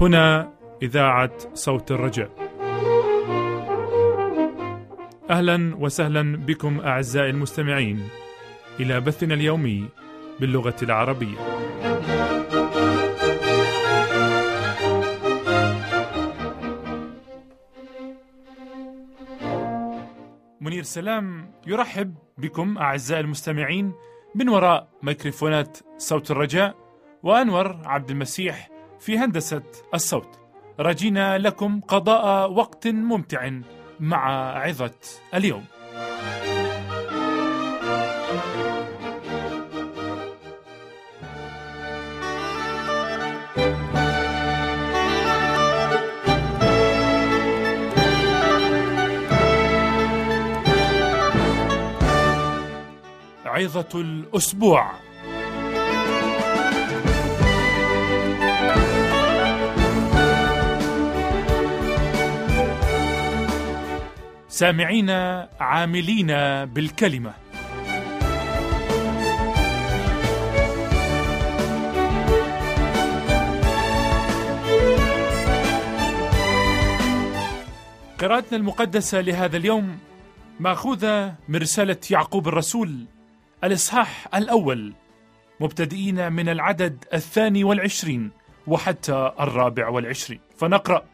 هنا إذاعة صوت الرجاء. أهلا وسهلا بكم أعزائي المستمعين إلى بثنا اليومي باللغة العربية. منير سلام يرحب بكم أعزائي المستمعين من وراء ميكروفونات صوت الرجاء وأنور عبد المسيح في هندسة الصوت. رجينا لكم قضاء وقت ممتع مع عظة اليوم. عظة الأسبوع. سامعين عاملين بالكلمة. قراءتنا المقدسة لهذا اليوم ماخوذة من رسالة يعقوب الرسول الإصحاح الأول مبتدئين من العدد الثاني والعشرين وحتى الرابع والعشرين. فنقرأ.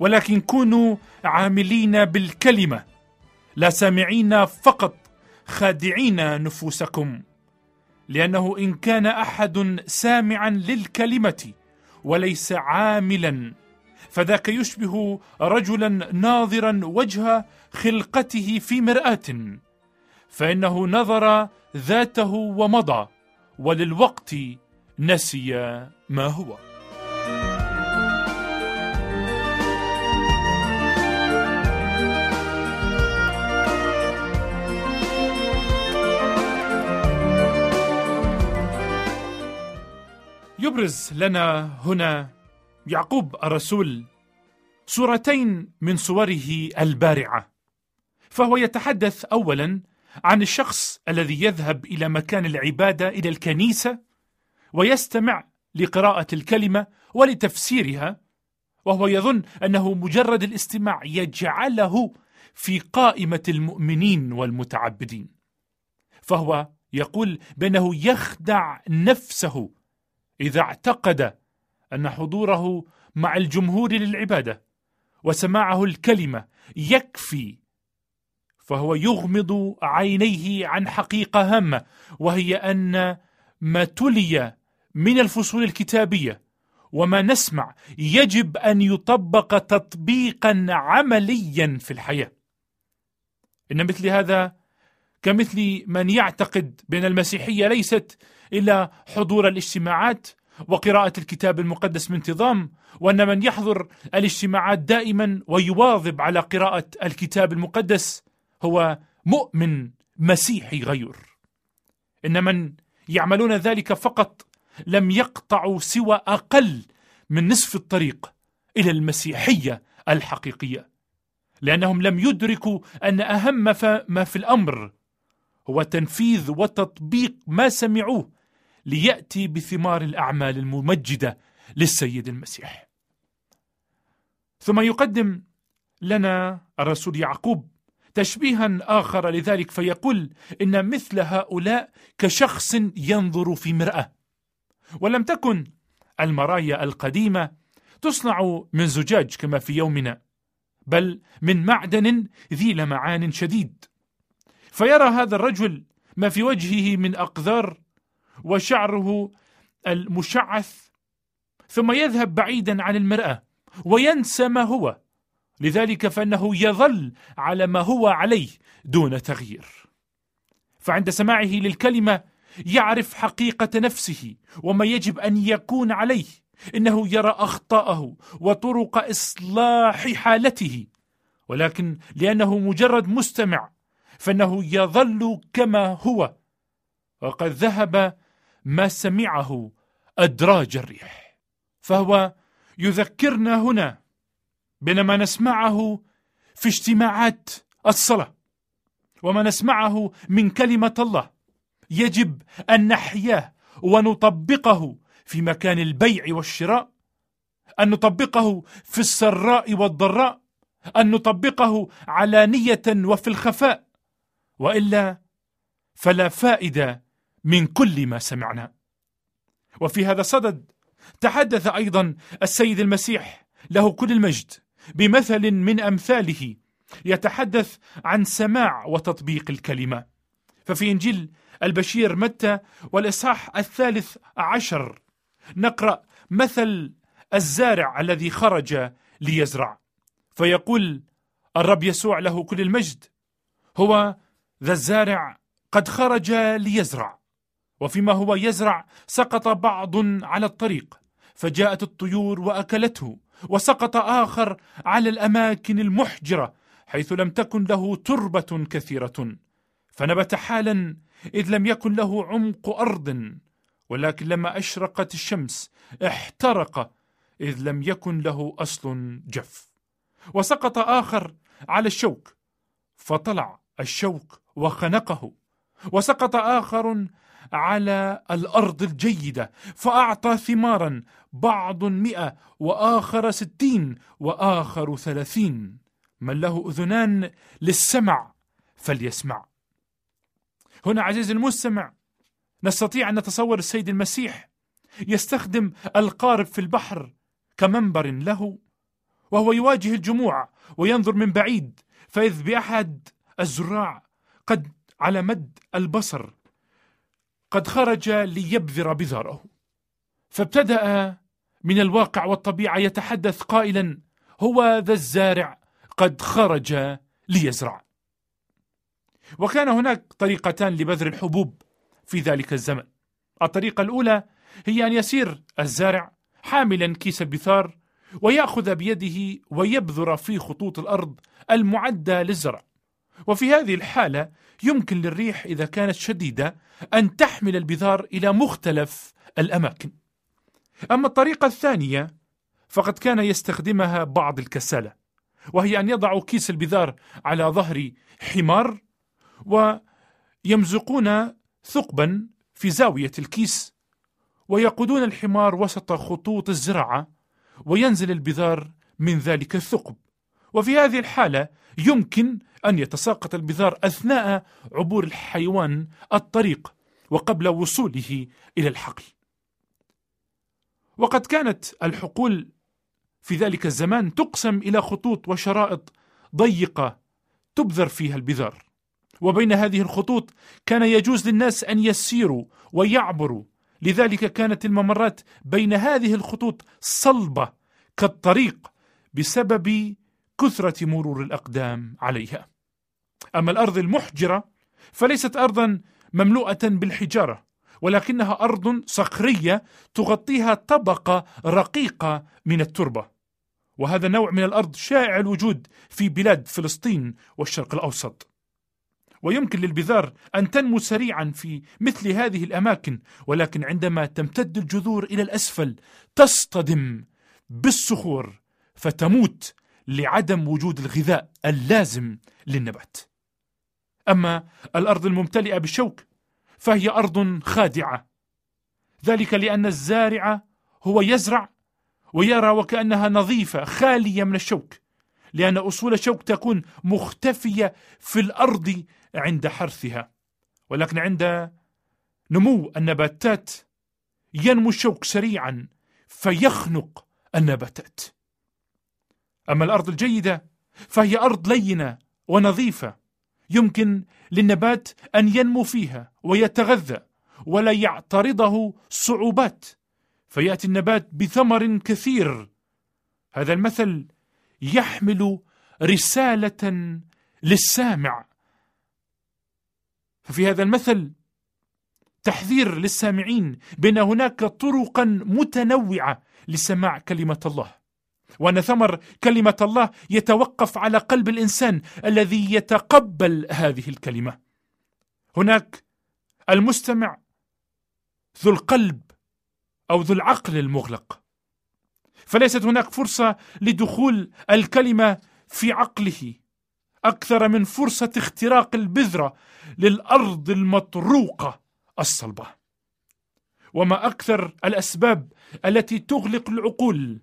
ولكن كونوا عاملين بالكلمة لا سامعين فقط خادعين نفوسكم. لأنه إن كان أحد سامعا للكلمة وليس عاملا فذاك يشبه رجلا ناظرا وجه خلقته في مرآة. فإنه نظر ذاته ومضى وللوقت نسي ما هو. يبرز لنا هنا يعقوب الرسول صورتين من صوره البارعة فهو يتحدث اولا عن الشخص الذي يذهب إلى مكان العبادة إلى الكنيسة ويستمع لقراءة الكلمة ولتفسيرها وهو يظن أنه مجرد الاستماع يجعله في قائمة المؤمنين والمتعبدين. فهو يقول بأنه يخدع نفسه إذا اعتقد أن حضوره مع الجمهور للعبادة وسماعه الكلمة يكفي فهو يغمض عينيه عن حقيقة هامة وهي أن ما تلي من الفصول الكتابية وما نسمع يجب أن يطبق تطبيقا عمليا في الحياة. إن مثل هذا كمثل من يعتقد بأن المسيحية ليست إلا حضور الاجتماعات وقراءة الكتاب المقدس بانتظام وأن من يحضر الاجتماعات دائما ويواظب على قراءة الكتاب المقدس هو مؤمن مسيحي غير. إن من يعملون ذلك فقط لم يقطعوا سوى أقل من نصف الطريق إلى المسيحية الحقيقية. لأنهم لم يدركوا أن أهم ما في الأمر هو تنفيذ وتطبيق ما سمعوه ليأتي بثمار الأعمال الممجدة للسيد المسيح. ثم يقدم لنا الرسول يعقوب تشبيها آخر لذلك فيقول إن مثل هؤلاء كشخص ينظر في مرأة. ولم تكن المرايا القديمة تصنع من زجاج كما في يومنا بل من معدن ذي لمعان شديد. فيرى هذا الرجل ما في وجهه من أقذار وشعره المشعث ثم يذهب بعيدا عن المرأة وينسى ما هو. لذلك فإنه يظل على ما هو عليه دون تغيير. فعند سماعه للكلمة يعرف حقيقة نفسه وما يجب أن يكون عليه. إنه يرى أخطاءه وطرق إصلاح حالته. ولكن لأنه مجرد مستمع فإنه يظل كما هو. وقد ذهب ما سمعه أدراج الريح. فهو يذكرنا هنا بينما نسمعه في اجتماعات الصلاة وما نسمعه من كلمة الله. يجب أن نحياه ونطبقه في مكان البيع والشراء أن نطبقه في السراء والضراء أن نطبقه علانية وفي الخفاء. وإلا فلا فائدة من كل ما سمعنا. وفي هذا الصدد تحدث أيضا السيد المسيح له كل المجد. بمثل من أمثاله يتحدث عن سماع وتطبيق الكلمة. ففي إنجيل البشير متى والإصحاح الثالث عشر نقرأ مثل الزارع الذي خرج ليزرع. فيقول الرب يسوع له كل المجد هو ذا الزارع قد خرج ليزرع. وفيما هو يزرع سقط بعض على الطريق فجاءت الطيور وأكلته. وسقط آخر على الأماكن المحجرة حيث لم تكن له تربة كثيرة. فنبت حالا إذ لم يكن له عمق أرض ولكن لما أشرقت الشمس احترق إذ لم يكن له أصل جف. وسقط آخر على الشوك فطلع الشوك وخنقه. وسقط آخر على الأرض الجيدة فأعطى ثمارا بعض مئة وآخر ستين وآخر ثلاثين. من له أذنان للسمع فليسمع. هنا عزيزي المستمع نستطيع أن نتصور السيد المسيح يستخدم القارب في البحر كمنبر له وهو يواجه الجموع وينظر من بعيد فإذ بأحد الزراع قد على مد البصر قد خرج ليبذر بذره. فابتدأ من الواقع والطبيعة يتحدث قائلا هو ذا الزارع قد خرج ليزرع. وكان هناك طريقتان لبذر الحبوب في ذلك الزمن. الطريقة الأولى هي أن يسير الزارع حاملا كيس البثار ويأخذ بيده ويبذر في خطوط الأرض المعدة للزرع. وفي هذه الحالة يمكن للريح إذا كانت شديدة أن تحمل البذار إلى مختلف الأماكن. أما الطريقة الثانية فقد كان يستخدمها بعض الكسالة، وهي أن يضعوا كيس البذار على ظهر حمار ويمزقون ثقبا في زاوية الكيس ويقودون الحمار وسط خطوط الزراعة وينزل البذار من ذلك الثقب وفي هذه الحالة يمكن أن يتساقط البذار أثناء عبور الحيوان الطريق وقبل وصوله إلى الحقل. وقد كانت الحقول في ذلك الزمان تقسم إلى خطوط وشرائط ضيقة تبذر فيها البذار. وبين هذه الخطوط كان يجوز للناس أن يسيروا ويعبروا. لذلك كانت الممرات بين هذه الخطوط صلبة كالطريق بسبب كثرة مرور الأقدام عليها. أما الأرض المحجرة فليست أرضا مملوءة بالحجارة، ولكنها أرض صخرية تغطيها طبقة رقيقة من التربة. وهذا نوع من الأرض شائع الوجود في بلاد فلسطين والشرق الأوسط. ويمكن للبذار أن تنمو سريعا في مثل هذه الأماكن، ولكن عندما تمتد الجذور إلى الأسفل تصطدم بالصخور فتموت لعدم وجود الغذاء اللازم للنبات. أما الأرض الممتلئة بالشوك فهي أرض خادعة. ذلك لأن الزارع هو يزرع ويرى وكأنها نظيفة خالية من الشوك، لأن أصول الشوك تكون مختفية في الأرض عند حرثها. ولكن عند نمو النباتات ينمو الشوك سريعا فيخنق النباتات. أما الأرض الجيدة فهي أرض لينة ونظيفة يمكن للنبات أن ينمو فيها ويتغذى ولا يعترضه صعوبات فيأتي النبات بثمر كثير. هذا المثل يحمل رسالة للسامع. ففي هذا المثل تحذير للسامعين بأن هناك طرقا متنوعة لسماع كلمة الله. وأن ثمر كلمة الله يتوقف على قلب الإنسان الذي يتقبل هذه الكلمة. هناك المستمع ذو القلب أو ذو العقل المغلق. فليست هناك فرصة لدخول الكلمة في عقله أكثر من فرصة اختراق البذرة للأرض المطروقة الصلبة. وما أكثر الأسباب التي تغلق العقول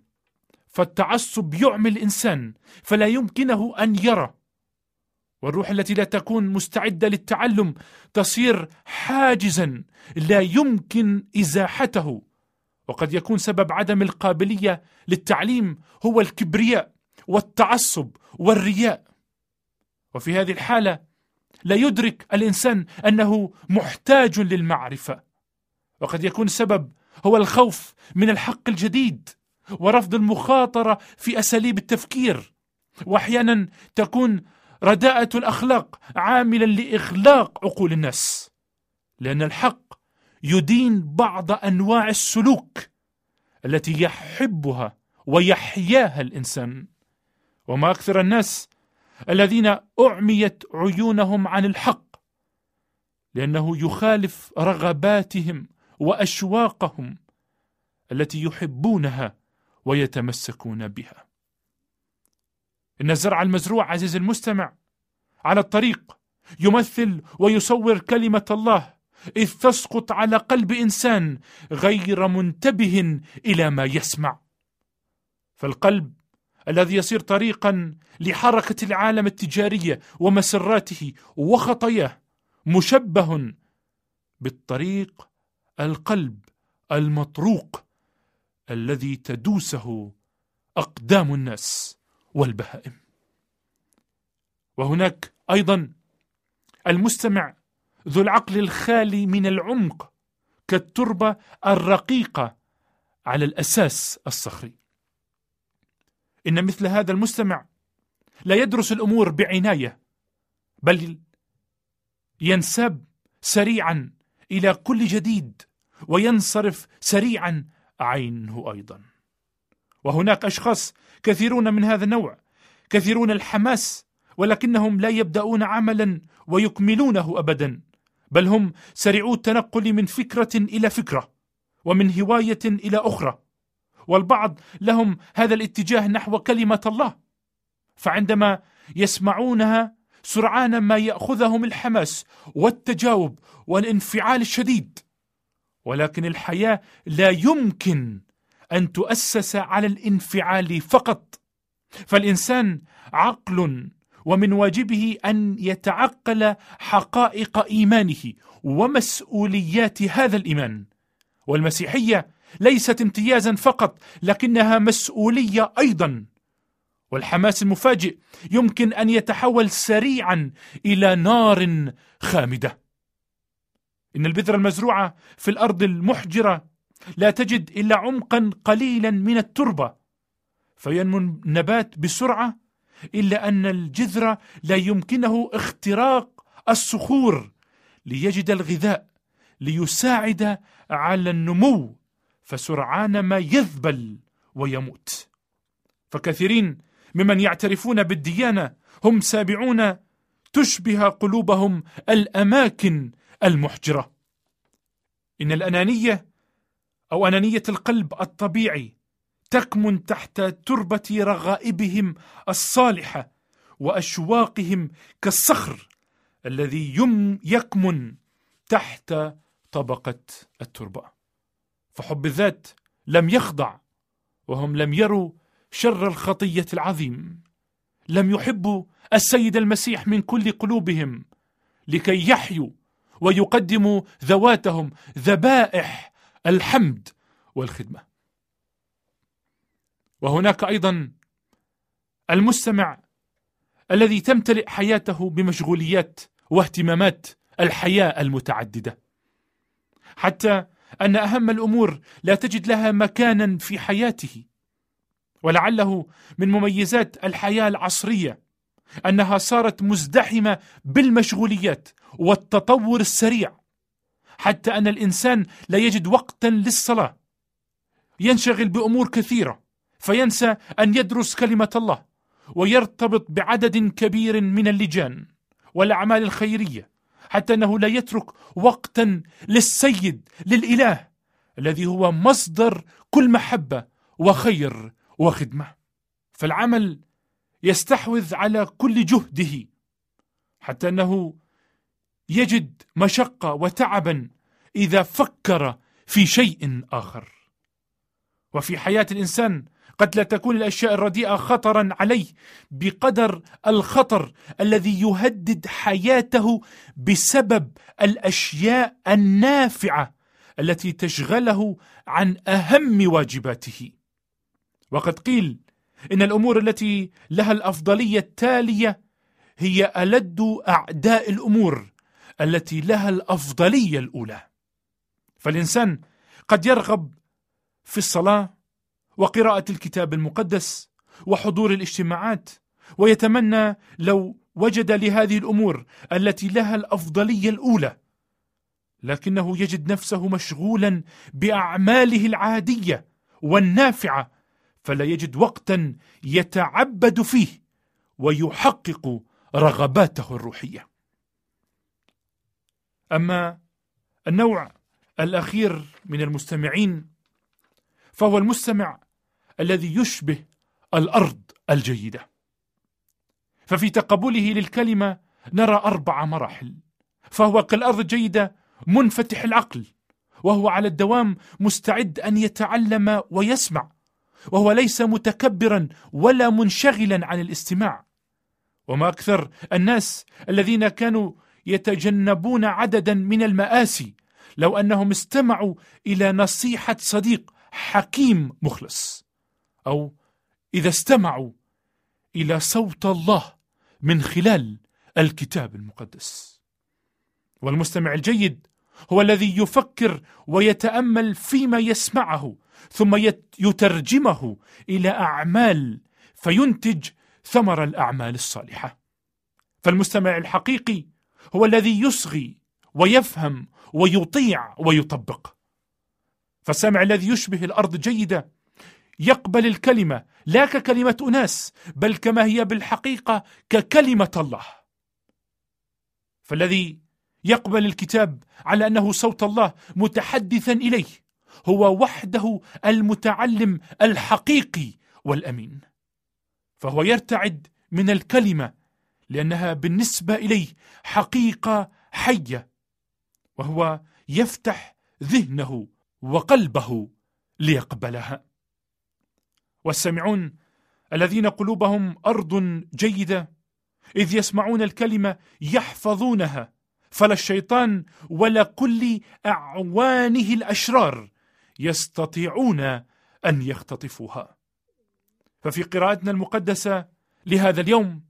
فالتعصب يعمي الإنسان فلا يمكنه أن يرى. والروح التي لا تكون مستعدة للتعلم تصير حاجزا لا يمكن إزاحته. وقد يكون سبب عدم القابلية للتعليم هو الكبرياء والتعصب والرياء. وفي هذه الحالة لا يدرك الإنسان أنه محتاج للمعرفة. وقد يكون السبب هو الخوف من الحق الجديد. ورفض المخاطرة في أساليب التفكير. وأحيانا تكون رداءة الأخلاق عاملا لإغلاق عقول الناس. لأن الحق يدين بعض أنواع السلوك التي يحبها ويحياها الإنسان. وما أكثر الناس الذين أعميت عيونهم عن الحق لأنه يخالف رغباتهم وأشواقهم التي يحبونها ويتمسكون بها. إن الزرع المزروع عزيز المستمع على الطريق يمثل ويصور كلمة الله إذ تسقط على قلب إنسان غير منتبه إلى ما يسمع. فالقلب الذي يصير طريقا لحركة العالم التجاريه ومسراته وخطاياه مشبه بالطريق القلب المطروق. الذي تدوسه أقدام الناس والبهائم. وهناك أيضا المستمع ذو العقل الخالي من العمق كالتربة الرقيقة على الأساس الصخري. إن مثل هذا المستمع لا يدرس الأمور بعناية بل ينساب سريعا إلى كل جديد وينصرف سريعا عنه أيضا. وهناك أشخاص كثيرون من هذا النوع كثيرون الحماس ولكنهم لا يبدأون عملا ويكملونه ابدا بل هم سريعو التنقل من فكرة إلى فكرة ومن هواية إلى أخرى. والبعض لهم هذا الاتجاه نحو كلمة الله. فعندما يسمعونها سرعان ما يأخذهم الحماس والتجاوب والانفعال الشديد. ولكن الحياة لا يمكن أن تؤسس على الانفعال فقط. فالإنسان عقل ومن واجبه أن يتعقل حقائق إيمانه ومسؤوليات هذا الإيمان. والمسيحية ليست امتيازا فقط لكنها مسؤولية أيضا. والحماس المفاجئ يمكن أن يتحول سريعا إلى نار خامدة. إن البذرة المزروعة في الأرض المحجرة لا تجد إلا عمقا قليلا من التربة فينمو النبات بسرعة إلا أن الجذر لا يمكنه اختراق الصخور ليجد الغذاء ليساعد على النمو فسرعان ما يذبل ويموت. فكثيرين ممن يعترفون بالديانة هم سابعون تشبه قلوبهم الأماكن المحجرة. إن الأنانية أو أنانية القلب الطبيعي تكمن تحت تربة رغائبهم الصالحة وأشواقهم كالصخر الذي يم يكمن تحت طبقة التربة. فحب الذات لم يخضع وهم لم يروا شر الخطية العظيم. لم يحبوا السيد المسيح من كل قلوبهم لكي يحيوا ويقدموا ذواتهم ذبائح الحمد والخدمة. وهناك أيضا المستمع الذي تمتلئ حياته بمشغوليات واهتمامات الحياة المتعددة. حتى أن أهم الأمور لا تجد لها مكانا في حياته ولعله من مميزات الحياة العصرية أنها صارت مزدحمة بالمشغوليات والتطور السريع حتى أن الإنسان لا يجد وقتا للصلاة. ينشغل بأمور كثيرة فينسى أن يدرس كلمة الله ويرتبط بعدد كبير من اللجان والأعمال الخيرية حتى أنه لا يترك وقتا للسيد للإله الذي هو مصدر كل محبة وخير وخدمة. فالعمل يستحوذ على كل جهده حتى أنه يجد مشقة وتعبا إذا فكر في شيء آخر. وفي حياة الإنسان قد لا تكون الأشياء الرديئة خطرا عليه بقدر الخطر الذي يهدد حياته بسبب الأشياء النافعة التي تشغله عن أهم واجباته. وقد قيل إن الأمور التي لها الأفضلية التالية هي ألد أعداء الأمور التي لها الأفضلية الأولى. فالإنسان قد يرغب في الصلاة وقراءة الكتاب المقدس وحضور الاجتماعات ويتمنى لو وجد لهذه الأمور التي لها الأفضلية الأولى لكنه يجد نفسه مشغولا بأعماله العادية والنافعة فلا يجد وقتا يتعبد فيه ويحقق رغباته الروحية. أما النوع الأخير من المستمعين فهو المستمع الذي يشبه الأرض الجيدة. ففي تقبله للكلمة نرى أربع مراحل فهو كالأرض الجيدة منفتح العقل وهو على الدوام مستعد أن يتعلم ويسمع. وهو ليس متكبرا ولا منشغلا عن الاستماع. وما أكثر الناس الذين كانوا يتجنبون عددا من المآسي لو أنهم استمعوا إلى نصيحة صديق حكيم مخلص أو إذا استمعوا إلى صوت الله من خلال الكتاب المقدس. والمستمع الجيد هو الذي يفكر ويتأمل فيما يسمعه ثم يترجمه إلى أعمال فينتج ثمر الأعمال الصالحة. فالمستمع الحقيقي هو الذي يصغي ويفهم ويطيع ويطبق. فالسامع الذي يشبه الأرض جيدة يقبل الكلمة لا ككلمة أناس بل كما هي بالحقيقة ككلمة الله. فالذي يقبل الكتاب على أنه صوت الله متحدثا إليه هو وحده المتعلم الحقيقي والأمين. فهو يرتعد من الكلمة لأنها بالنسبة إليه حقيقة حية وهو يفتح ذهنه وقلبه ليقبلها. والسامعون الذين قلوبهم أرض جيدة إذ يسمعون الكلمة يحفظونها فلا الشيطان ولا كل أعوانه الأشرار يستطيعون أن يختطفوها. ففي قراءتنا المقدسة لهذا اليوم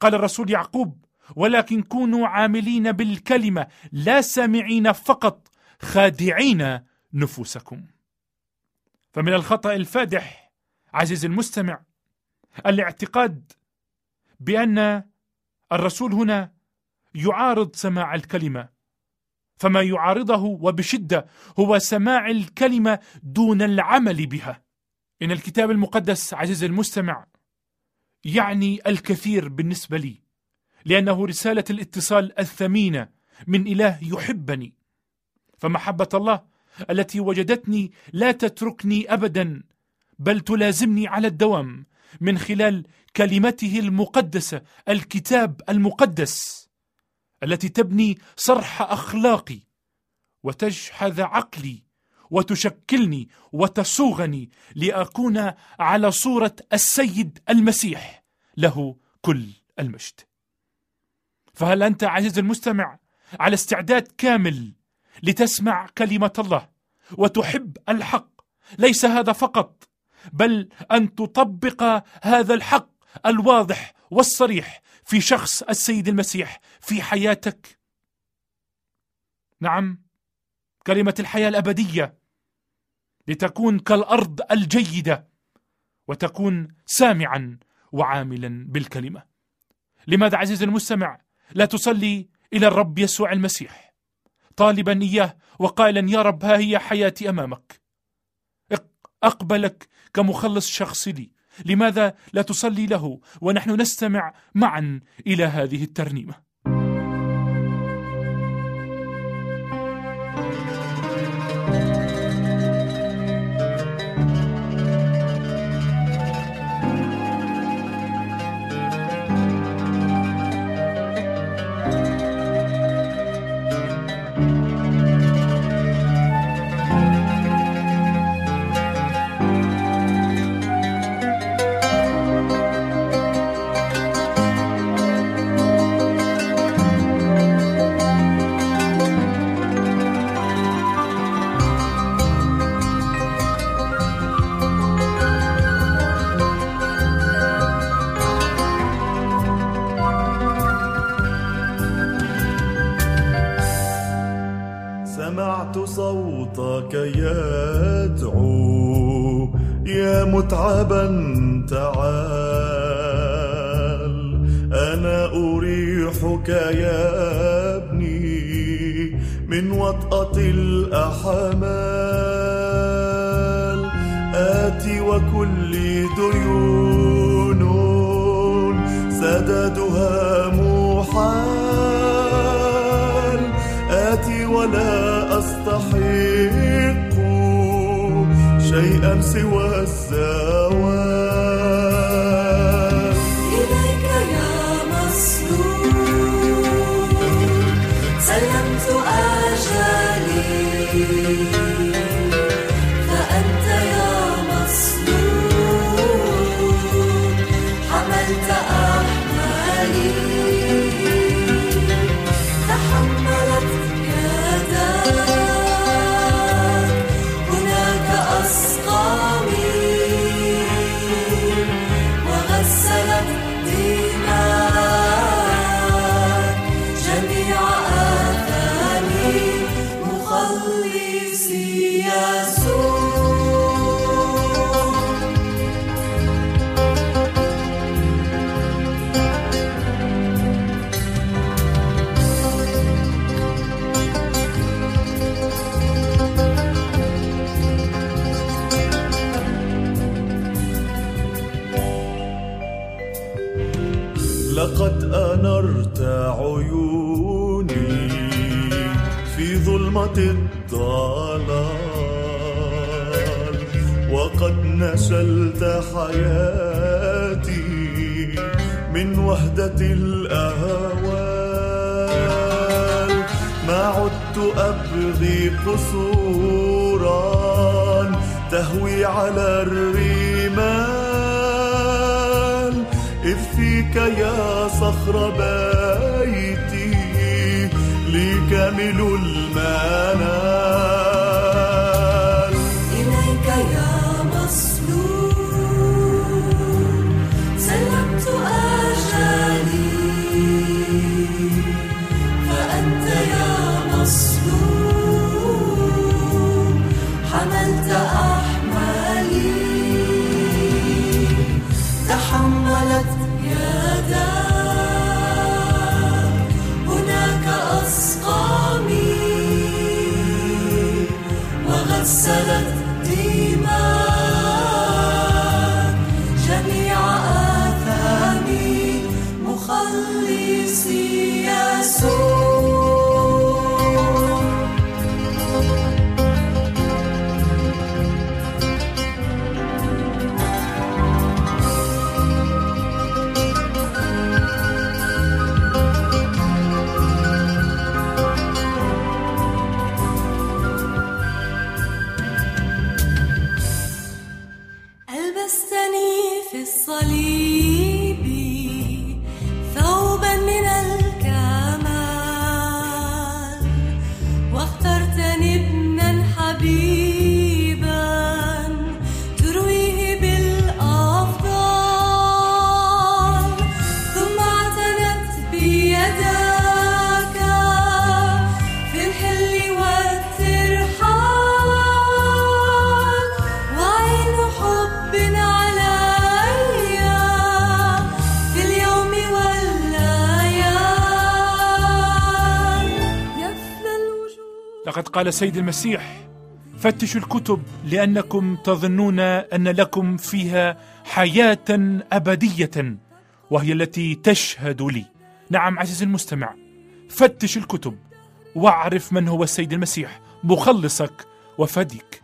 قال الرسول يعقوب ولكن كونوا عاملين بالكلمة لا سامعين فقط خادعين نفوسكم. فمن الخطأ الفادح عزيزي المستمع الاعتقاد بأن الرسول هنا يعارض سماع الكلمة فما يعارضه وبشدة هو سماع الكلمة دون العمل بها. إن الكتاب المقدس عزيزي المستمع يعني الكثير بالنسبة لي لأنه رسالة الاتصال الثمينه من إله يحبني. فمحبة الله التي وجدتني لا تتركني ابدا بل تلازمني على الدوام من خلال كلمته المقدسة الكتاب المقدس. التي تبني صرح أخلاقي وتجحذ عقلي وتشكلني وتصوغني لأكون على صورة السيد المسيح له كل المجد. فهل أنت عزيزي المستمع على استعداد كامل لتسمع كلمة الله وتحب الحق؟ ليس هذا فقط بل أن تطبق هذا الحق الواضح والصريح في شخص السيد المسيح في حياتك؟ نعم كلمة الحياة الأبدية لتكون كالأرض الجيدة وتكون سامعا وعاملا بالكلمة. لماذا عزيزي المستمع لا تصلي إلى الرب يسوع المسيح؟ طالبا إياه وقائلا يا رب ها هي حياتي أمامك. أقبلك كمخلص شخصي لي. لماذا لا تصلي له ونحن نستمع معا إلى هذه الترنيمة؟ أريحك يا ابني من وطأة الأحمال. آتي وكل ديون سددها محال آتي ولا أستحق شيئا سوى ظلمة الضلال وقد نشلت حياتي من وهدة الأهوال. ما عدت أبغي قصورا تهوي على الرمال. إذ فيك يا صخر لي كامل المنال لقد قال سيد المسيح فتشوا الكتب لأنكم تظنون أن لكم فيها حياة أبدية وهي التي تشهد لي. نعم عزيزي المستمع فتش الكتب واعرف من هو السيد المسيح مخلصك وفديك.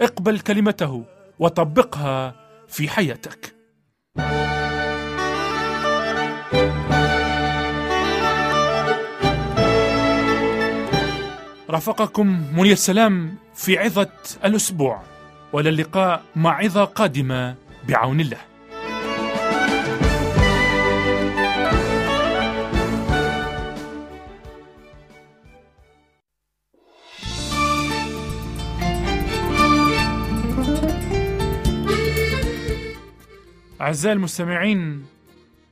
اقبل كلمته وطبقها في حياتك. رافقكم منير سلام في عظة الأسبوع وإلى اللقاء مع عظة قادمة بعون الله. أعزائي المستمعين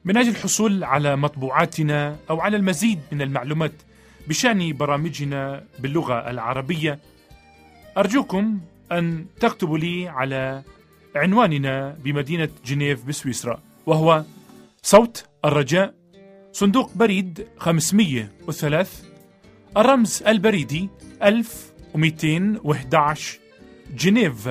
من أجل الحصول على مطبوعاتنا أو على المزيد من المعلومات بشأن برامجنا باللغة العربية. أرجوكم أن تكتبوا لي على عنواننا بمدينة جنيف بسويسرا وهو صوت الرجاء صندوق بريد 503 الرمز البريدي 1211 جنيف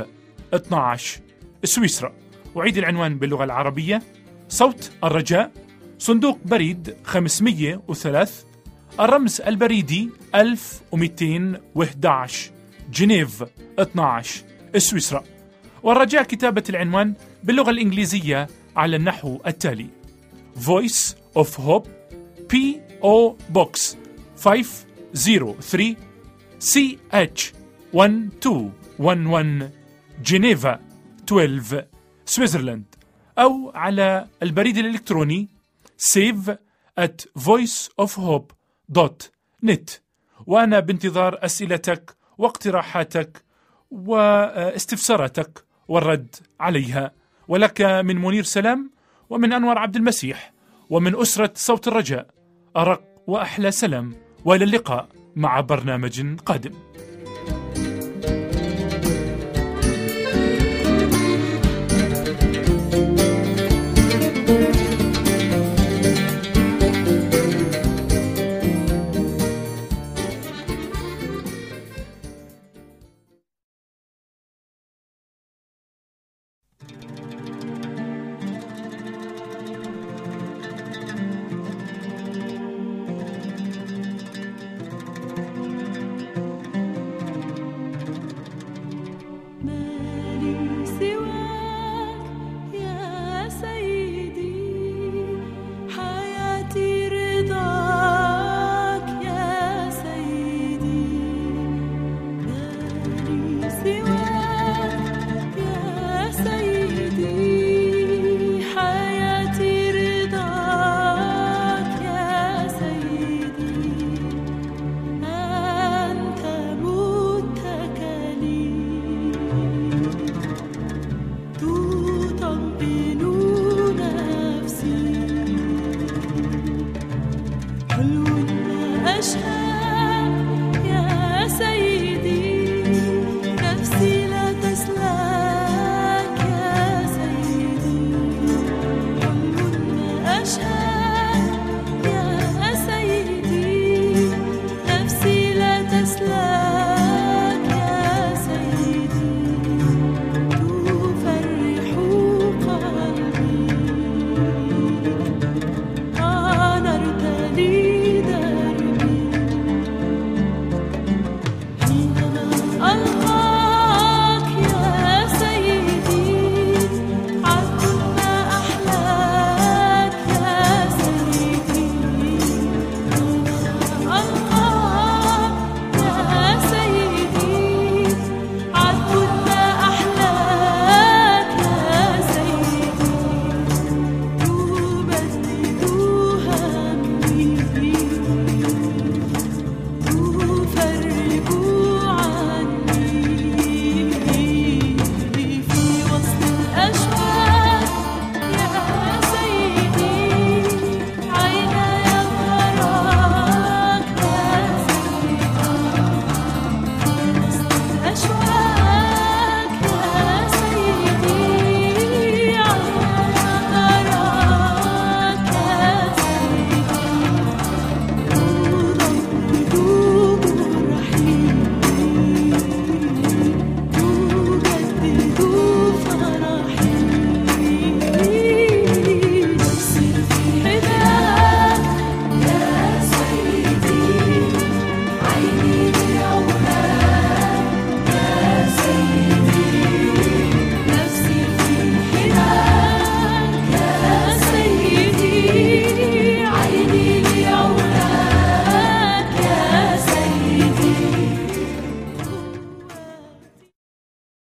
12 سويسرا. أعيد العنوان باللغة العربية. صوت الرجاء صندوق بريد 503 الرمز البريدي 1211 جنيف 12 سويسرا والرجاء كتابة العنوان باللغة الإنجليزية على النحو التالي Voice of Hope P.O. Box 503 CH 1211 جنيفا 12 سويسرلاند أو على البريد الإلكتروني save at voiceofhope.net وأنا بانتظار أسئلتك واقتراحاتك واستفساراتك والرد عليها. ولك من منير سلام ومن أنور عبد المسيح ومن أسرة صوت الرجاء أرق وأحلى سلام. وإلى اللقاء مع برنامج قادم.